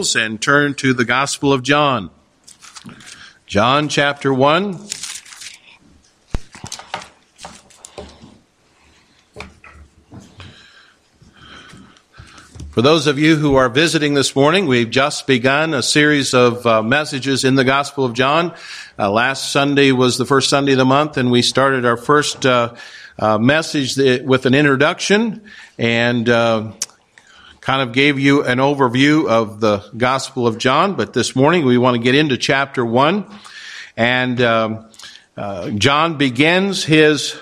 And turn to the Gospel of John. John chapter 1. For those of you who are visiting this morning, we've just begun a series of uh, messages in the Gospel of John. Uh, last Sunday was the first Sunday of the month, and we started our first uh, uh message with an introduction and uh, kind of gave you an overview of the Gospel of John. But this morning we want to get into chapter 1. And um, uh, John begins his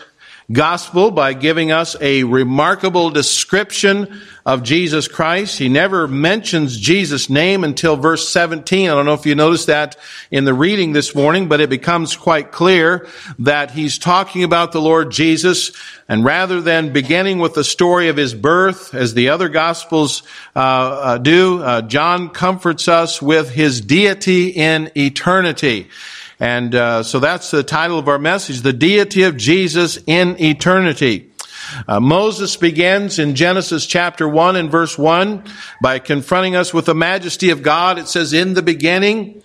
gospel by giving us a remarkable description of Jesus Christ. He never mentions Jesus' name until verse 17. I don't know if you noticed that in the reading this morning, but it becomes quite clear that he's talking about the Lord Jesus. And rather than beginning with the story of his birth, as the other gospels uh, uh, do, uh, John comforts us with his deity in eternity. And uh, so that's the title of our message, The Deity of Jesus in Eternity. Uh, Moses begins in Genesis chapter 1 and verse 1 by confronting us with the majesty of God. It says, In the beginning,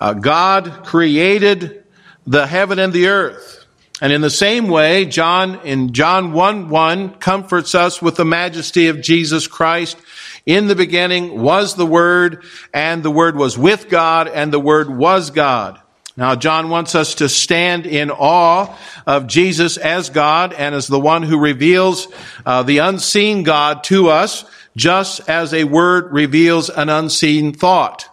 uh, God created the heaven and the earth. And in the same way, John, in John 1 1, comforts us with the majesty of Jesus Christ. In the beginning was the Word, and the Word was with God, and the Word was God. Now, John wants us to stand in awe of Jesus as God and as the one who reveals uh, the unseen God to us, just as a word reveals an unseen thought.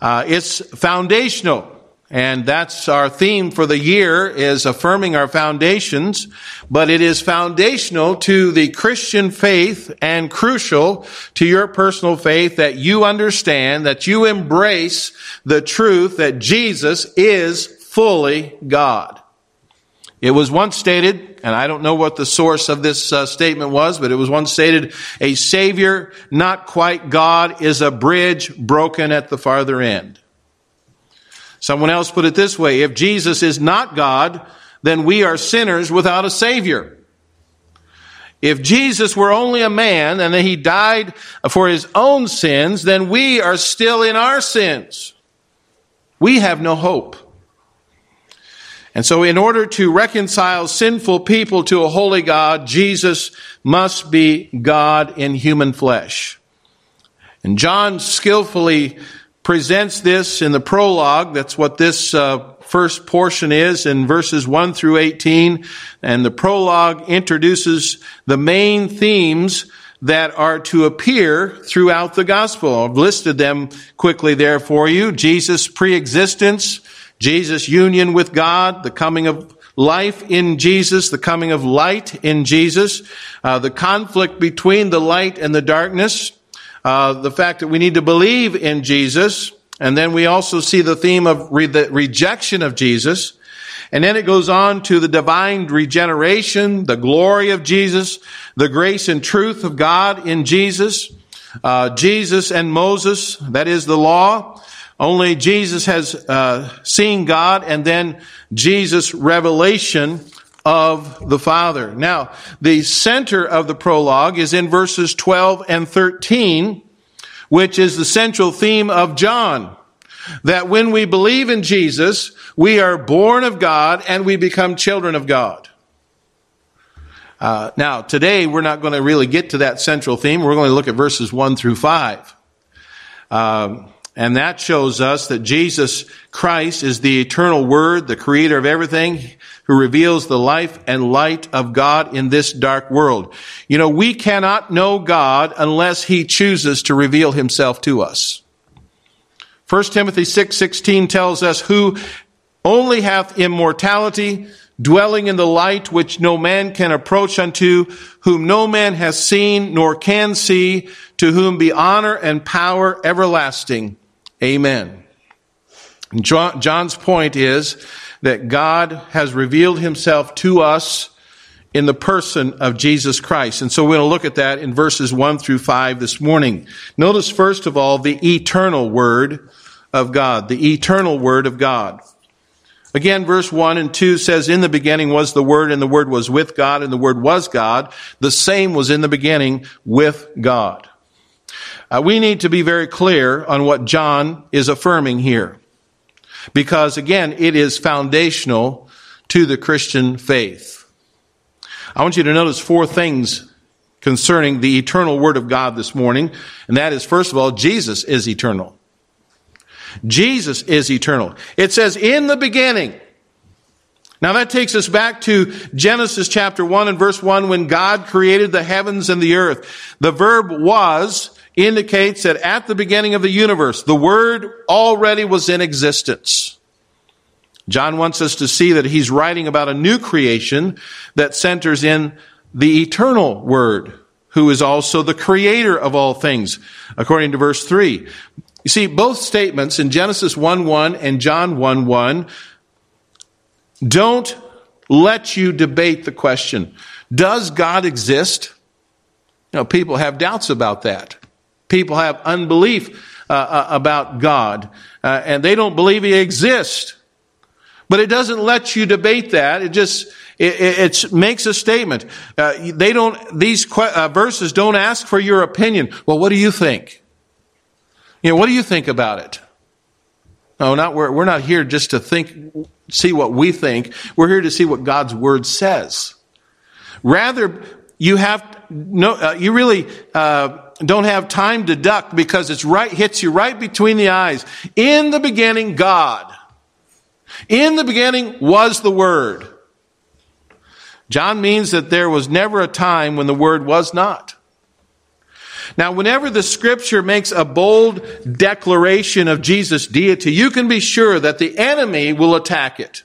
Uh, it's foundational. And that's our theme for the year is affirming our foundations, but it is foundational to the Christian faith and crucial to your personal faith that you understand, that you embrace the truth that Jesus is fully God. It was once stated, and I don't know what the source of this uh, statement was, but it was once stated, a Savior, not quite God, is a bridge broken at the farther end. Someone else put it this way if Jesus is not God, then we are sinners without a Savior. If Jesus were only a man and he died for his own sins, then we are still in our sins. We have no hope. And so, in order to reconcile sinful people to a holy God, Jesus must be God in human flesh. And John skillfully presents this in the prologue. That's what this uh, first portion is in verses 1 through 18. And the prologue introduces the main themes that are to appear throughout the gospel. I've listed them quickly there for you. Jesus' preexistence, Jesus' union with God, the coming of life in Jesus, the coming of light in Jesus, uh, the conflict between the light and the darkness, uh, the fact that we need to believe in Jesus, and then we also see the theme of re- the rejection of Jesus. And then it goes on to the divine regeneration, the glory of Jesus, the grace and truth of God in Jesus, uh, Jesus and Moses, that is the law. Only Jesus has uh, seen God, and then Jesus' revelation of the Father. Now, the center of the prologue is in verses 12 and 13, which is the central theme of John. That when we believe in Jesus, we are born of God and we become children of God. Uh, now, today we're not going to really get to that central theme. We're going to look at verses 1 through 5. Um, and that shows us that Jesus Christ is the eternal Word, the creator of everything, who reveals the life and light of God in this dark world. You know, we cannot know God unless He chooses to reveal Himself to us. 1 Timothy 6:16 6, tells us who only hath immortality, dwelling in the light which no man can approach unto, whom no man has seen nor can see, to whom be honor and power everlasting. Amen. John's point is that God has revealed himself to us in the person of Jesus Christ. And so we're going to look at that in verses 1 through 5 this morning. Notice first of all the eternal word of God, the eternal word of God. Again, verse 1 and 2 says, In the beginning was the Word, and the Word was with God, and the Word was God. The same was in the beginning with God. uh, we need to be very clear on what John is affirming here. Because again, it is foundational to the Christian faith. I want you to notice four things concerning the eternal Word of God this morning. And that is, first of all, Jesus is eternal. Jesus is eternal. It says, in the beginning. Now that takes us back to Genesis chapter 1 and verse 1 when God created the heavens and the earth. The verb was indicates that at the beginning of the universe, the Word already was in existence. John wants us to see that he's writing about a new creation that centers in the eternal Word, who is also the creator of all things, according to verse 3. You see, both statements in Genesis 1 1 and John 1 1 don't let you debate the question Does God exist? You know, people have doubts about that. People have unbelief uh, uh, about God, uh, and they don't believe He exists. But it doesn't let you debate that. It just it, it makes a statement. Uh, they don't. These que- uh, verses don't ask for your opinion. Well, what do you think? You know, what do you think about it? No, not we're, we're not here just to think, see what we think. We're here to see what God's word says. Rather, you have no, uh, you really uh, don't have time to duck because it's right hits you right between the eyes. In the beginning, God. In the beginning was the Word. John means that there was never a time when the Word was not. Now, whenever the scripture makes a bold declaration of Jesus' deity, you can be sure that the enemy will attack it.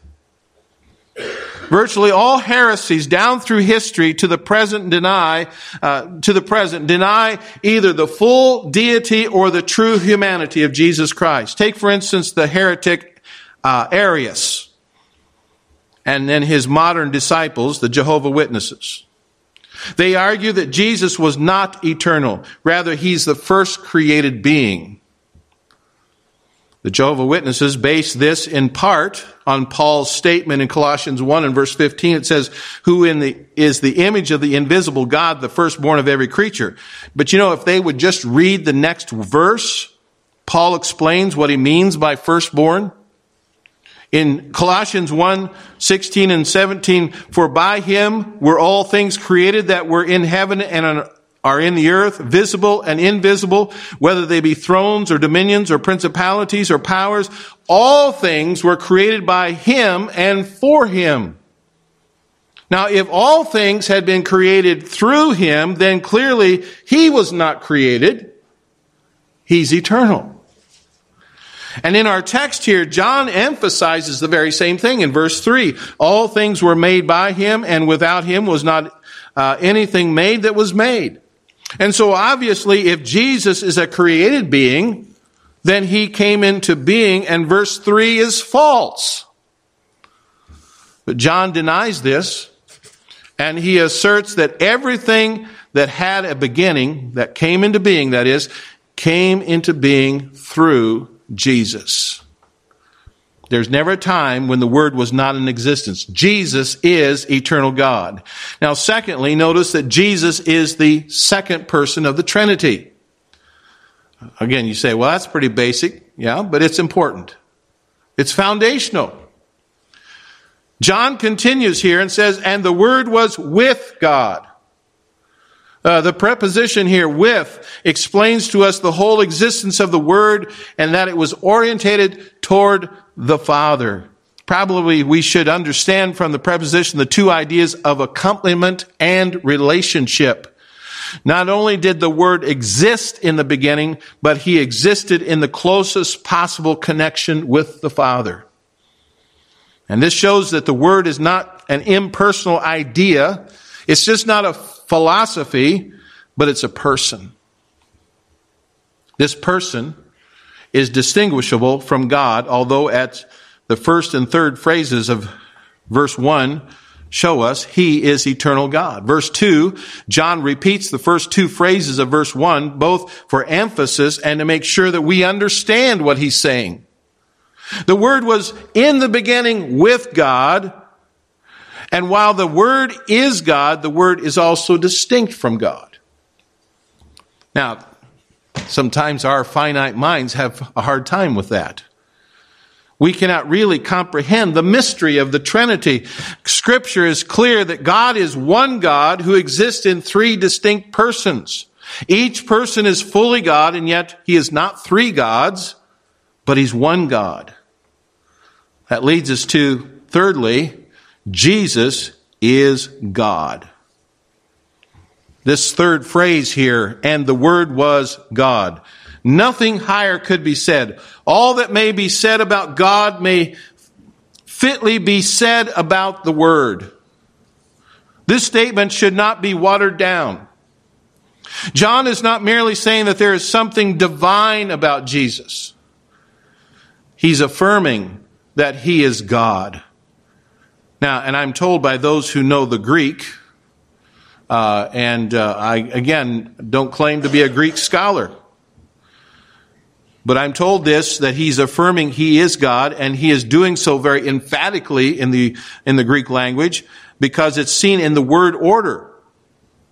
Virtually all heresies down through history to the present deny, uh, to the present deny either the full deity or the true humanity of Jesus Christ. Take for instance the heretic uh, Arius, and then his modern disciples, the Jehovah Witnesses. They argue that Jesus was not eternal. Rather, he's the first created being. The Jehovah Witnesses base this in part on Paul's statement in Colossians 1 and verse 15. It says, who in the, is the image of the invisible God, the firstborn of every creature. But you know, if they would just read the next verse, Paul explains what he means by firstborn. In Colossians 1, 16 and 17, for by him were all things created that were in heaven and are in the earth, visible and invisible, whether they be thrones or dominions or principalities or powers, all things were created by him and for him. Now, if all things had been created through him, then clearly he was not created. He's eternal. And in our text here, John emphasizes the very same thing in verse 3. All things were made by him, and without him was not uh, anything made that was made. And so obviously, if Jesus is a created being, then he came into being, and verse 3 is false. But John denies this, and he asserts that everything that had a beginning, that came into being, that is, came into being through Jesus. There's never a time when the Word was not in existence. Jesus is eternal God. Now, secondly, notice that Jesus is the second person of the Trinity. Again, you say, well, that's pretty basic. Yeah, but it's important. It's foundational. John continues here and says, and the Word was with God. Uh, the preposition here, with, explains to us the whole existence of the Word and that it was orientated toward the Father. Probably we should understand from the preposition the two ideas of accompaniment and relationship. Not only did the Word exist in the beginning, but He existed in the closest possible connection with the Father. And this shows that the Word is not an impersonal idea. It's just not a philosophy, but it's a person. This person is distinguishable from God, although at the first and third phrases of verse 1 show us he is eternal God. Verse 2, John repeats the first two phrases of verse 1, both for emphasis and to make sure that we understand what he's saying. The word was in the beginning with God, and while the Word is God, the Word is also distinct from God. Now, Sometimes our finite minds have a hard time with that. We cannot really comprehend the mystery of the Trinity. Scripture is clear that God is one God who exists in three distinct persons. Each person is fully God, and yet he is not three gods, but he's one God. That leads us to, thirdly, Jesus is God. This third phrase here, and the Word was God. Nothing higher could be said. All that may be said about God may fitly be said about the Word. This statement should not be watered down. John is not merely saying that there is something divine about Jesus. He's affirming that he is God. Now, and I'm told by those who know the Greek, uh, and uh, I, again, don't claim to be a Greek scholar. But I'm told this, that he's affirming he is God, and he is doing so very emphatically in the, in the Greek language, because it's seen in the word order.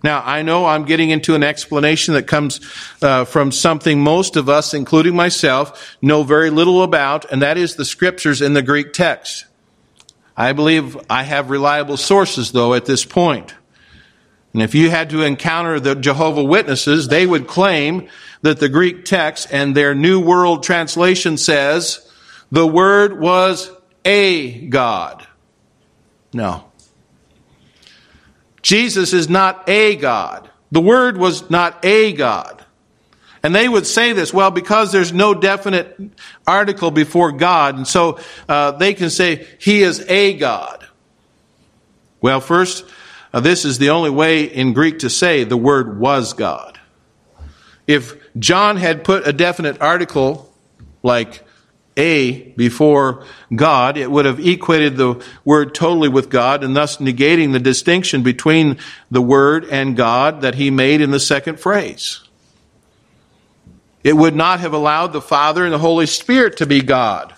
Now, I know I'm getting into an explanation that comes uh, from something most of us, including myself, know very little about, and that is the scriptures in the Greek text. I believe I have reliable sources, though, at this point. And if you had to encounter the Jehovah Witnesses, they would claim that the Greek text and their New World Translation says the word was a God. No. Jesus is not a God. The Word was not a God. And they would say this, well, because there's no definite article before God, and so uh, they can say, He is a God. Well, first, uh, this is the only way in Greek to say the Word was God. If John had put a definite article, like a before God, it would have equated the word totally with God and thus negating the distinction between the word and God that he made in the second phrase. It would not have allowed the Father and the Holy Spirit to be God.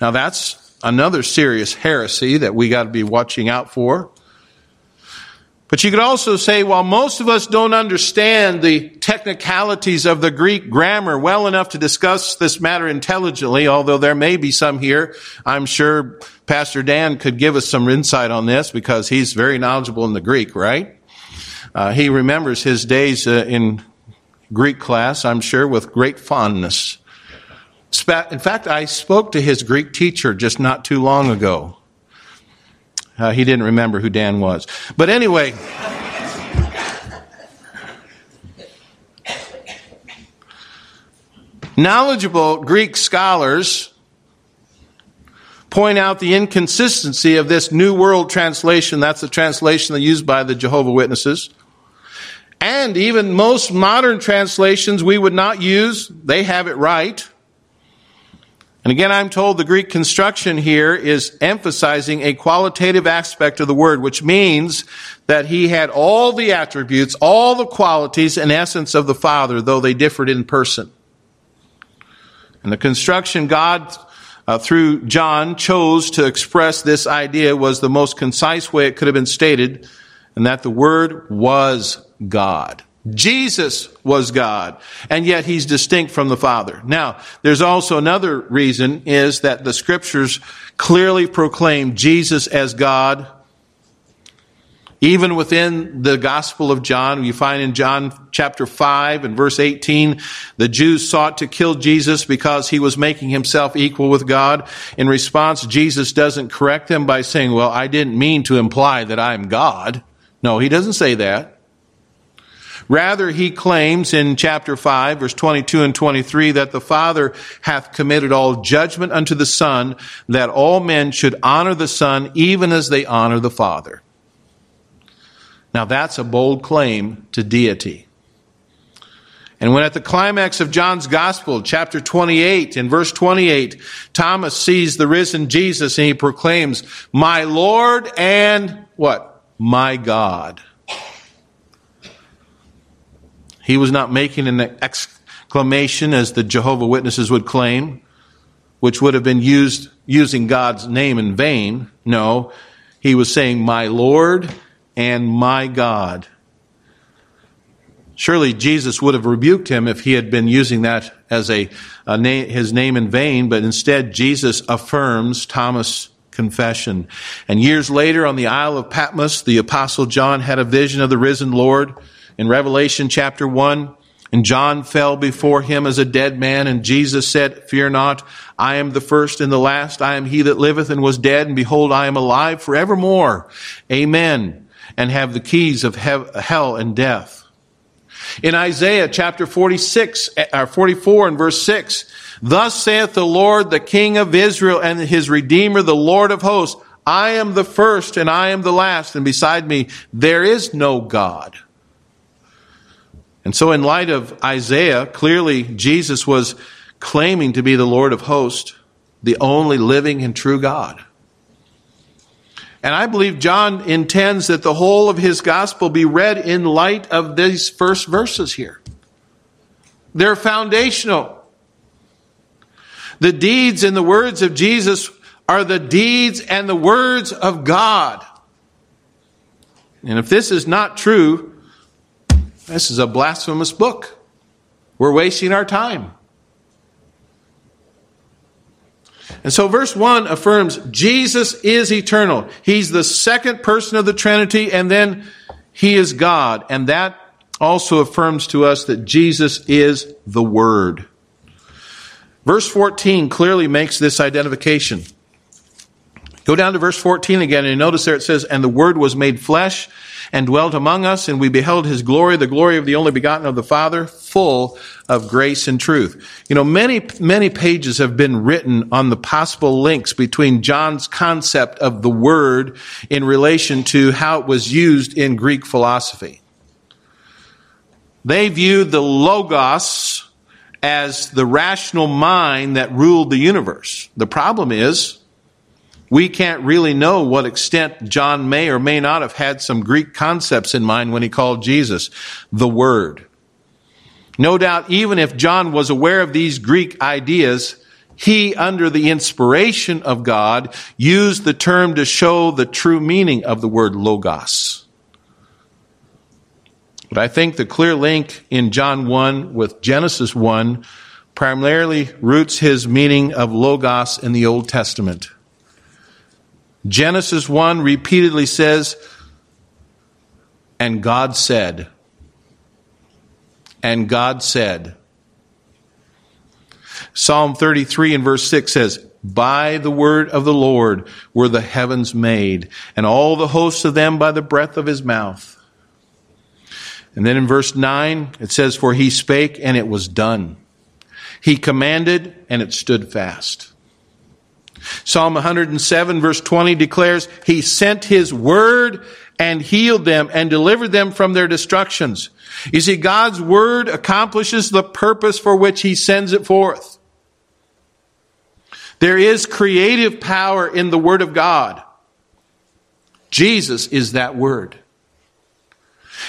Now that's another serious heresy that we got to be watching out for. But you could also say, while most of us don't understand the technicalities of the Greek grammar well enough to discuss this matter intelligently, although there may be some here, I'm sure Pastor Dan could give us some insight on this because he's very knowledgeable in the Greek, right? Uh, he remembers his days uh, in Greek class, I'm sure, with great fondness. In fact, I spoke to his Greek teacher just not too long ago. Uh, he didn't remember who Dan was. But anyway. knowledgeable Greek scholars point out the inconsistency of this New World Translation. That's the translation used by the Jehovah Witnesses. And even most modern translations we would not use, they have it right. And again, I'm told the Greek construction here is emphasizing a qualitative aspect of the word, which means that he had all the attributes, all the qualities and essence of the Father, though they differed in person. And the construction God, uh, through John, chose to express this idea was the most concise way it could have been stated, and that the Word was God. Jesus was God, and yet he's distinct from the Father. Now, there's also another reason is that the scriptures clearly proclaim Jesus as God. Even within the Gospel of John, you find in John chapter 5 and verse 18, the Jews sought to kill Jesus because he was making himself equal with God. In response, Jesus doesn't correct them by saying, well, I didn't mean to imply that I'm God. No, he doesn't say that. Rather, he claims in chapter 5, verse 22 and 23, that the Father hath committed all judgment unto the Son, that all men should honor the Son even as they honor the Father. Now that's a bold claim to deity. And when at the climax of John's Gospel, chapter 28, in verse 28, Thomas sees the risen Jesus and he proclaims, My Lord and what? My God. He was not making an exclamation as the Jehovah Witnesses would claim, which would have been used using God's name in vain. No, he was saying, My Lord and my God. Surely Jesus would have rebuked him if he had been using that as a, a his name in vain, but instead Jesus affirms Thomas' confession. And years later on the Isle of Patmos, the apostle John had a vision of the risen Lord in Revelation chapter 1. And John fell before him as a dead man, and Jesus said, Fear not, I am the first and the last. I am he that liveth and was dead, and behold, I am alive forevermore. Amen. And have the keys of hell and death. In Isaiah chapter 46, or uh, 44 and verse 6, Thus saith the Lord, the King of Israel and his Redeemer, the Lord of hosts, I am the first and I am the last, and beside me there is no God. And so, in light of Isaiah, clearly Jesus was claiming to be the Lord of hosts, the only living and true God. And I believe John intends that the whole of his gospel be read in light of these first verses here. They're foundational. The deeds and the words of Jesus are the deeds and the words of God. And if this is not true, this is a blasphemous book. We're wasting our time. And so verse 1 affirms Jesus is eternal. He's the second person of the Trinity, and then he is God. And that also affirms to us that Jesus is the Word. Verse 14 clearly makes this identification. Go down to verse 14 again, and notice there it says, And the Word was made flesh and dwelt among us, and we beheld his glory, the glory of the only begotten of the Father, full of grace and truth. You know, many, many pages have been written on the possible links between John's concept of the Word in relation to how it was used in Greek philosophy. They viewed the Logos as the rational mind that ruled the universe. The problem is, we can't really know what extent John may or may not have had some Greek concepts in mind when he called Jesus the Word. No doubt, even if John was aware of these Greek ideas, he, under the inspiration of God, used the term to show the true meaning of the word logos. But I think the clear link in John 1 with Genesis 1 primarily roots his meaning of logos in the Old Testament. Genesis 1 repeatedly says, and God said, and God said. Psalm 33 and verse 6 says, By the word of the Lord were the heavens made, and all the hosts of them by the breath of his mouth. And then in verse 9, it says, For he spake, and it was done. He commanded, and it stood fast. Psalm 107 verse 20 declares, He sent His word and healed them and delivered them from their destructions. You see, God's word accomplishes the purpose for which He sends it forth. There is creative power in the word of God. Jesus is that word.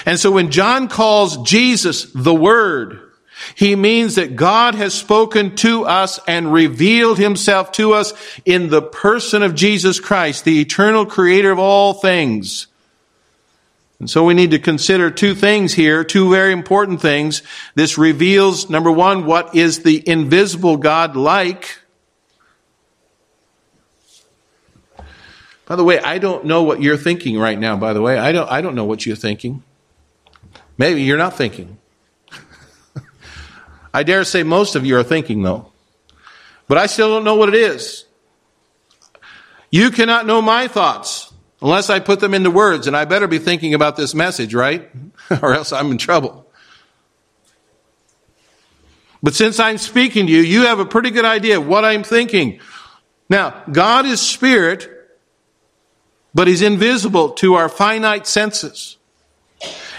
And so when John calls Jesus the word, he means that God has spoken to us and revealed himself to us in the person of Jesus Christ, the eternal creator of all things. And so we need to consider two things here, two very important things. This reveals, number one, what is the invisible God like? By the way, I don't know what you're thinking right now, by the way. I don't, I don't know what you're thinking. Maybe you're not thinking. I dare say most of you are thinking, though. But I still don't know what it is. You cannot know my thoughts unless I put them into words, and I better be thinking about this message, right? or else I'm in trouble. But since I'm speaking to you, you have a pretty good idea of what I'm thinking. Now, God is spirit, but he's invisible to our finite senses.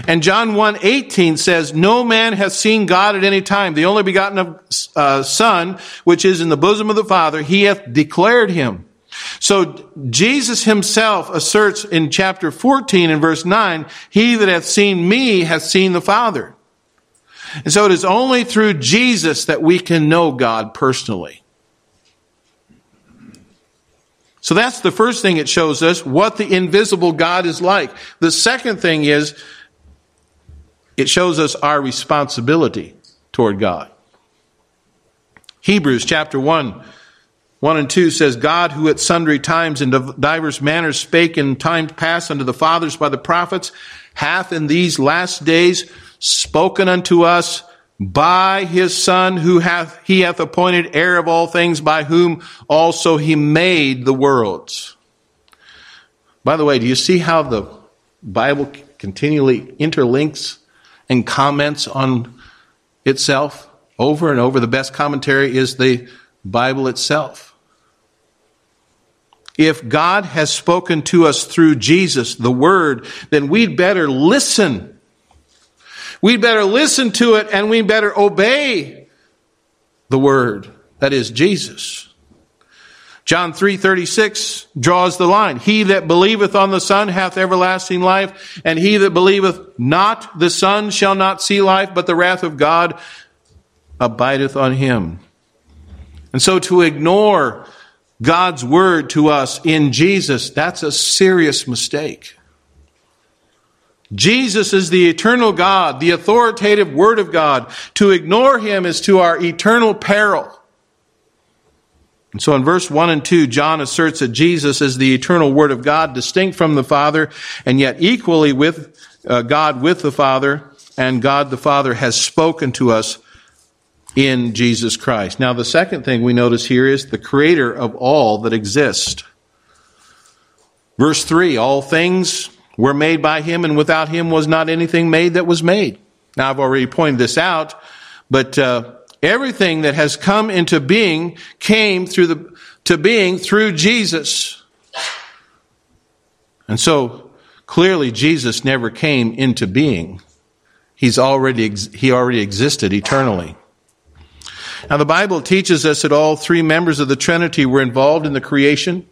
And John 1 18 says, No man hath seen God at any time. The only begotten of, uh, Son, which is in the bosom of the Father, he hath declared him. So Jesus himself asserts in chapter 14 and verse 9, He that hath seen me hath seen the Father. And so it is only through Jesus that we can know God personally. So that's the first thing it shows us, what the invisible God is like. The second thing is, it shows us our responsibility toward God. Hebrews chapter 1, 1 and 2 says, God, who at sundry times and divers manners spake in times past unto the fathers by the prophets, hath in these last days spoken unto us by his son who hath he hath appointed heir of all things by whom also he made the worlds by the way do you see how the bible continually interlinks and comments on itself over and over the best commentary is the bible itself if god has spoken to us through jesus the word then we'd better listen We'd better listen to it and we better obey the word. That is Jesus. John 3:36 draws the line. He that believeth on the Son hath everlasting life, and he that believeth not the Son shall not see life, but the wrath of God abideth on him. And so to ignore God's word to us in Jesus, that's a serious mistake. Jesus is the eternal God, the authoritative Word of God. To ignore Him is to our eternal peril. And so in verse 1 and 2, John asserts that Jesus is the eternal Word of God, distinct from the Father, and yet equally with uh, God with the Father, and God the Father has spoken to us in Jesus Christ. Now, the second thing we notice here is the creator of all that exist. Verse 3 All things were made by him, and without him was not anything made that was made. Now, I've already pointed this out, but uh, everything that has come into being came through the to being through Jesus. And so clearly Jesus never came into being. He's already he already existed eternally. Now the Bible teaches us that all three members of the Trinity were involved in the creation.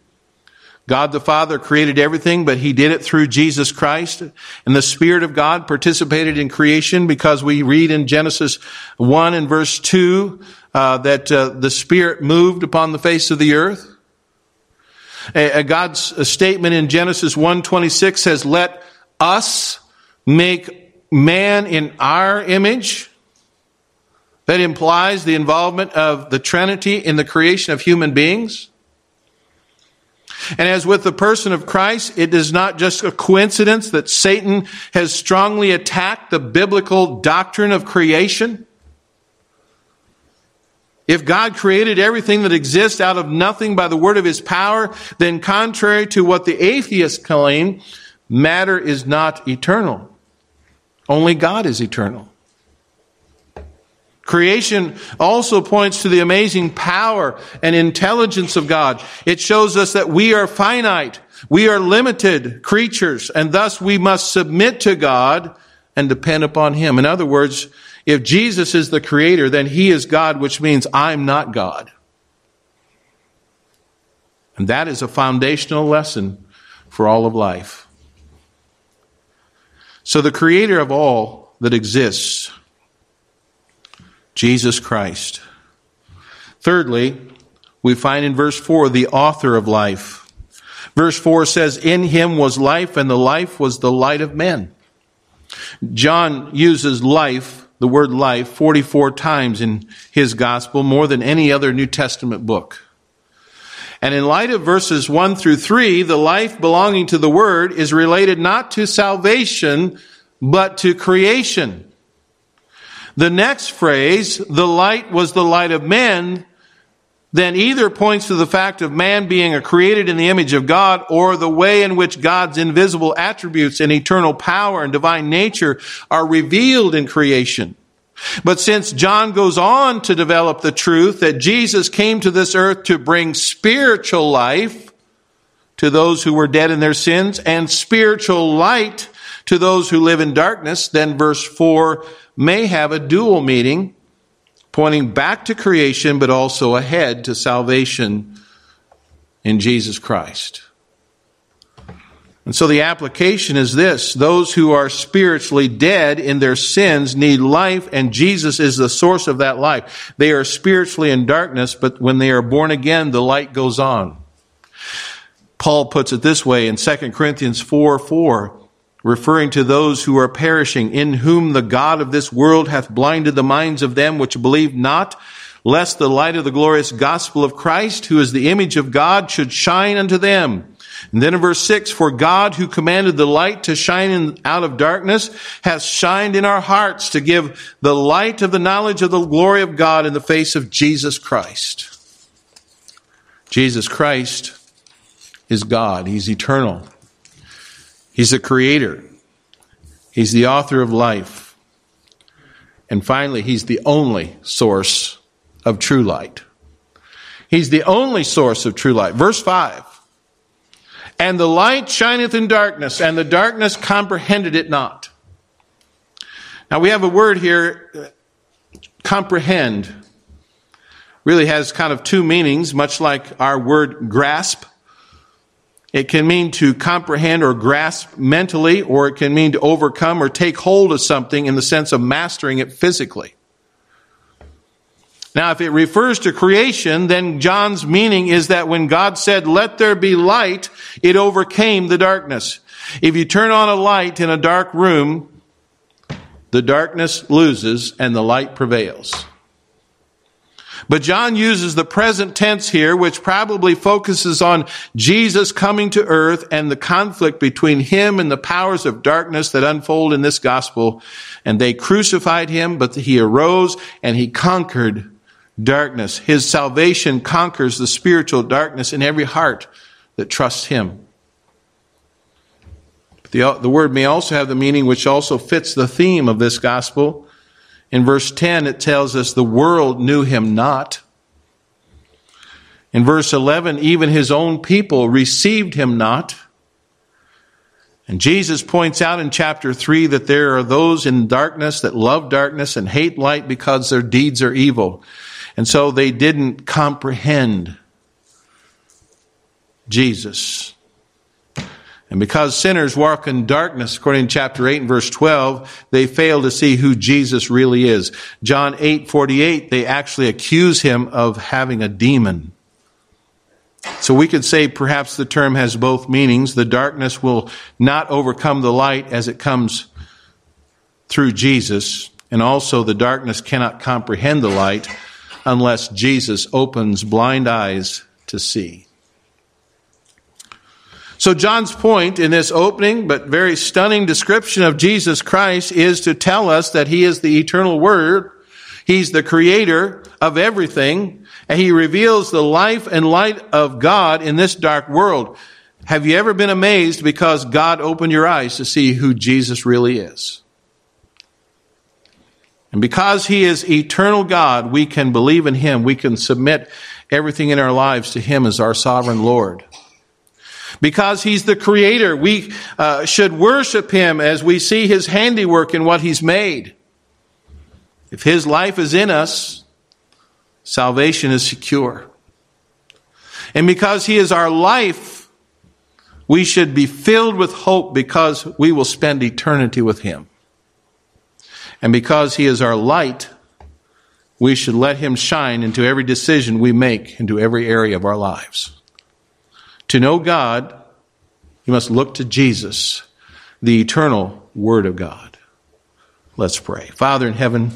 God the Father created everything, but He did it through Jesus Christ. And the Spirit of God participated in creation because we read in Genesis 1 and verse 2 uh, that uh, the Spirit moved upon the face of the earth. A, a God's a statement in Genesis 1.26 says, let us make man in our image. That implies the involvement of the Trinity in the creation of human beings. And as with the person of Christ, it is not just a coincidence that Satan has strongly attacked the biblical doctrine of creation. If God created everything that exists out of nothing by the word of his power, then contrary to what the atheists claim, matter is not eternal. Only God is eternal. Creation also points to the amazing power and intelligence of God. It shows us that we are finite. We are limited creatures and thus we must submit to God and depend upon Him. In other words, if Jesus is the creator, then He is God, which means I'm not God. And that is a foundational lesson for all of life. So the creator of all that exists Jesus Christ. Thirdly, we find in verse 4 the author of life. Verse 4 says, In him was life, and the life was the light of men. John uses life, the word life, 44 times in his gospel, more than any other New Testament book. And in light of verses 1 through 3, the life belonging to the word is related not to salvation, but to creation. The next phrase, the light was the light of men, then either points to the fact of man being created in the image of God or the way in which God's invisible attributes and eternal power and divine nature are revealed in creation. But since John goes on to develop the truth that Jesus came to this earth to bring spiritual life to those who were dead in their sins and spiritual light to those who live in darkness, then verse 4 may have a dual meaning, pointing back to creation, but also ahead to salvation in Jesus Christ. And so the application is this those who are spiritually dead in their sins need life, and Jesus is the source of that life. They are spiritually in darkness, but when they are born again, the light goes on. Paul puts it this way in 2 Corinthians 4 4. Referring to those who are perishing, in whom the God of this world hath blinded the minds of them which believe not, lest the light of the glorious gospel of Christ, who is the image of God, should shine unto them. And then in verse 6, for God who commanded the light to shine in, out of darkness has shined in our hearts to give the light of the knowledge of the glory of God in the face of Jesus Christ. Jesus Christ is God. He's eternal. He's the creator. He's the author of life. And finally, he's the only source of true light. He's the only source of true light. Verse 5. And the light shineth in darkness, and the darkness comprehended it not. Now we have a word here, comprehend, really has kind of two meanings, much like our word grasp. It can mean to comprehend or grasp mentally, or it can mean to overcome or take hold of something in the sense of mastering it physically. Now, if it refers to creation, then John's meaning is that when God said, let there be light, it overcame the darkness. If you turn on a light in a dark room, the darkness loses and the light prevails. But John uses the present tense here, which probably focuses on Jesus coming to earth and the conflict between him and the powers of darkness that unfold in this gospel. And they crucified him, but he arose and he conquered darkness. His salvation conquers the spiritual darkness in every heart that trusts Him. The, the word may also have the meaning which also fits the theme of this gospel. In verse 10, it tells us the world knew Him not. In verse 11, even His own people received Him not. And Jesus points out in chapter 3 that there are those in darkness that love darkness and hate light because their deeds are evil. And so they didn't comprehend Jesus. And because sinners walk in darkness, according to chapter 8 and verse 12, they fail to see who Jesus really is. John 8, 48, they actually accuse him of having a demon. So we could say perhaps the term has both meanings. The darkness will not overcome the light as it comes through Jesus, and also the darkness cannot comprehend the light unless Jesus opens blind eyes to see. So John's point in this opening but very stunning description of Jesus Christ is to tell us that he is the eternal word. He's the creator of everything and he reveals the life and light of God in this dark world. Have you ever been amazed because God opened your eyes to see who Jesus really is? And because He is eternal God, we can believe in Him. We can submit everything in our lives to Him as our sovereign Lord. Because He's the Creator, we uh, should worship Him as we see His handiwork in what He's made. If His life is in us, salvation is secure. And because He is our life, we should be filled with hope because we will spend eternity with Him. And because He is our light, we should let Him shine into every decision we make, into every area of our lives. To know God, you must look to Jesus, the eternal Word of God. Let's pray. Father in heaven,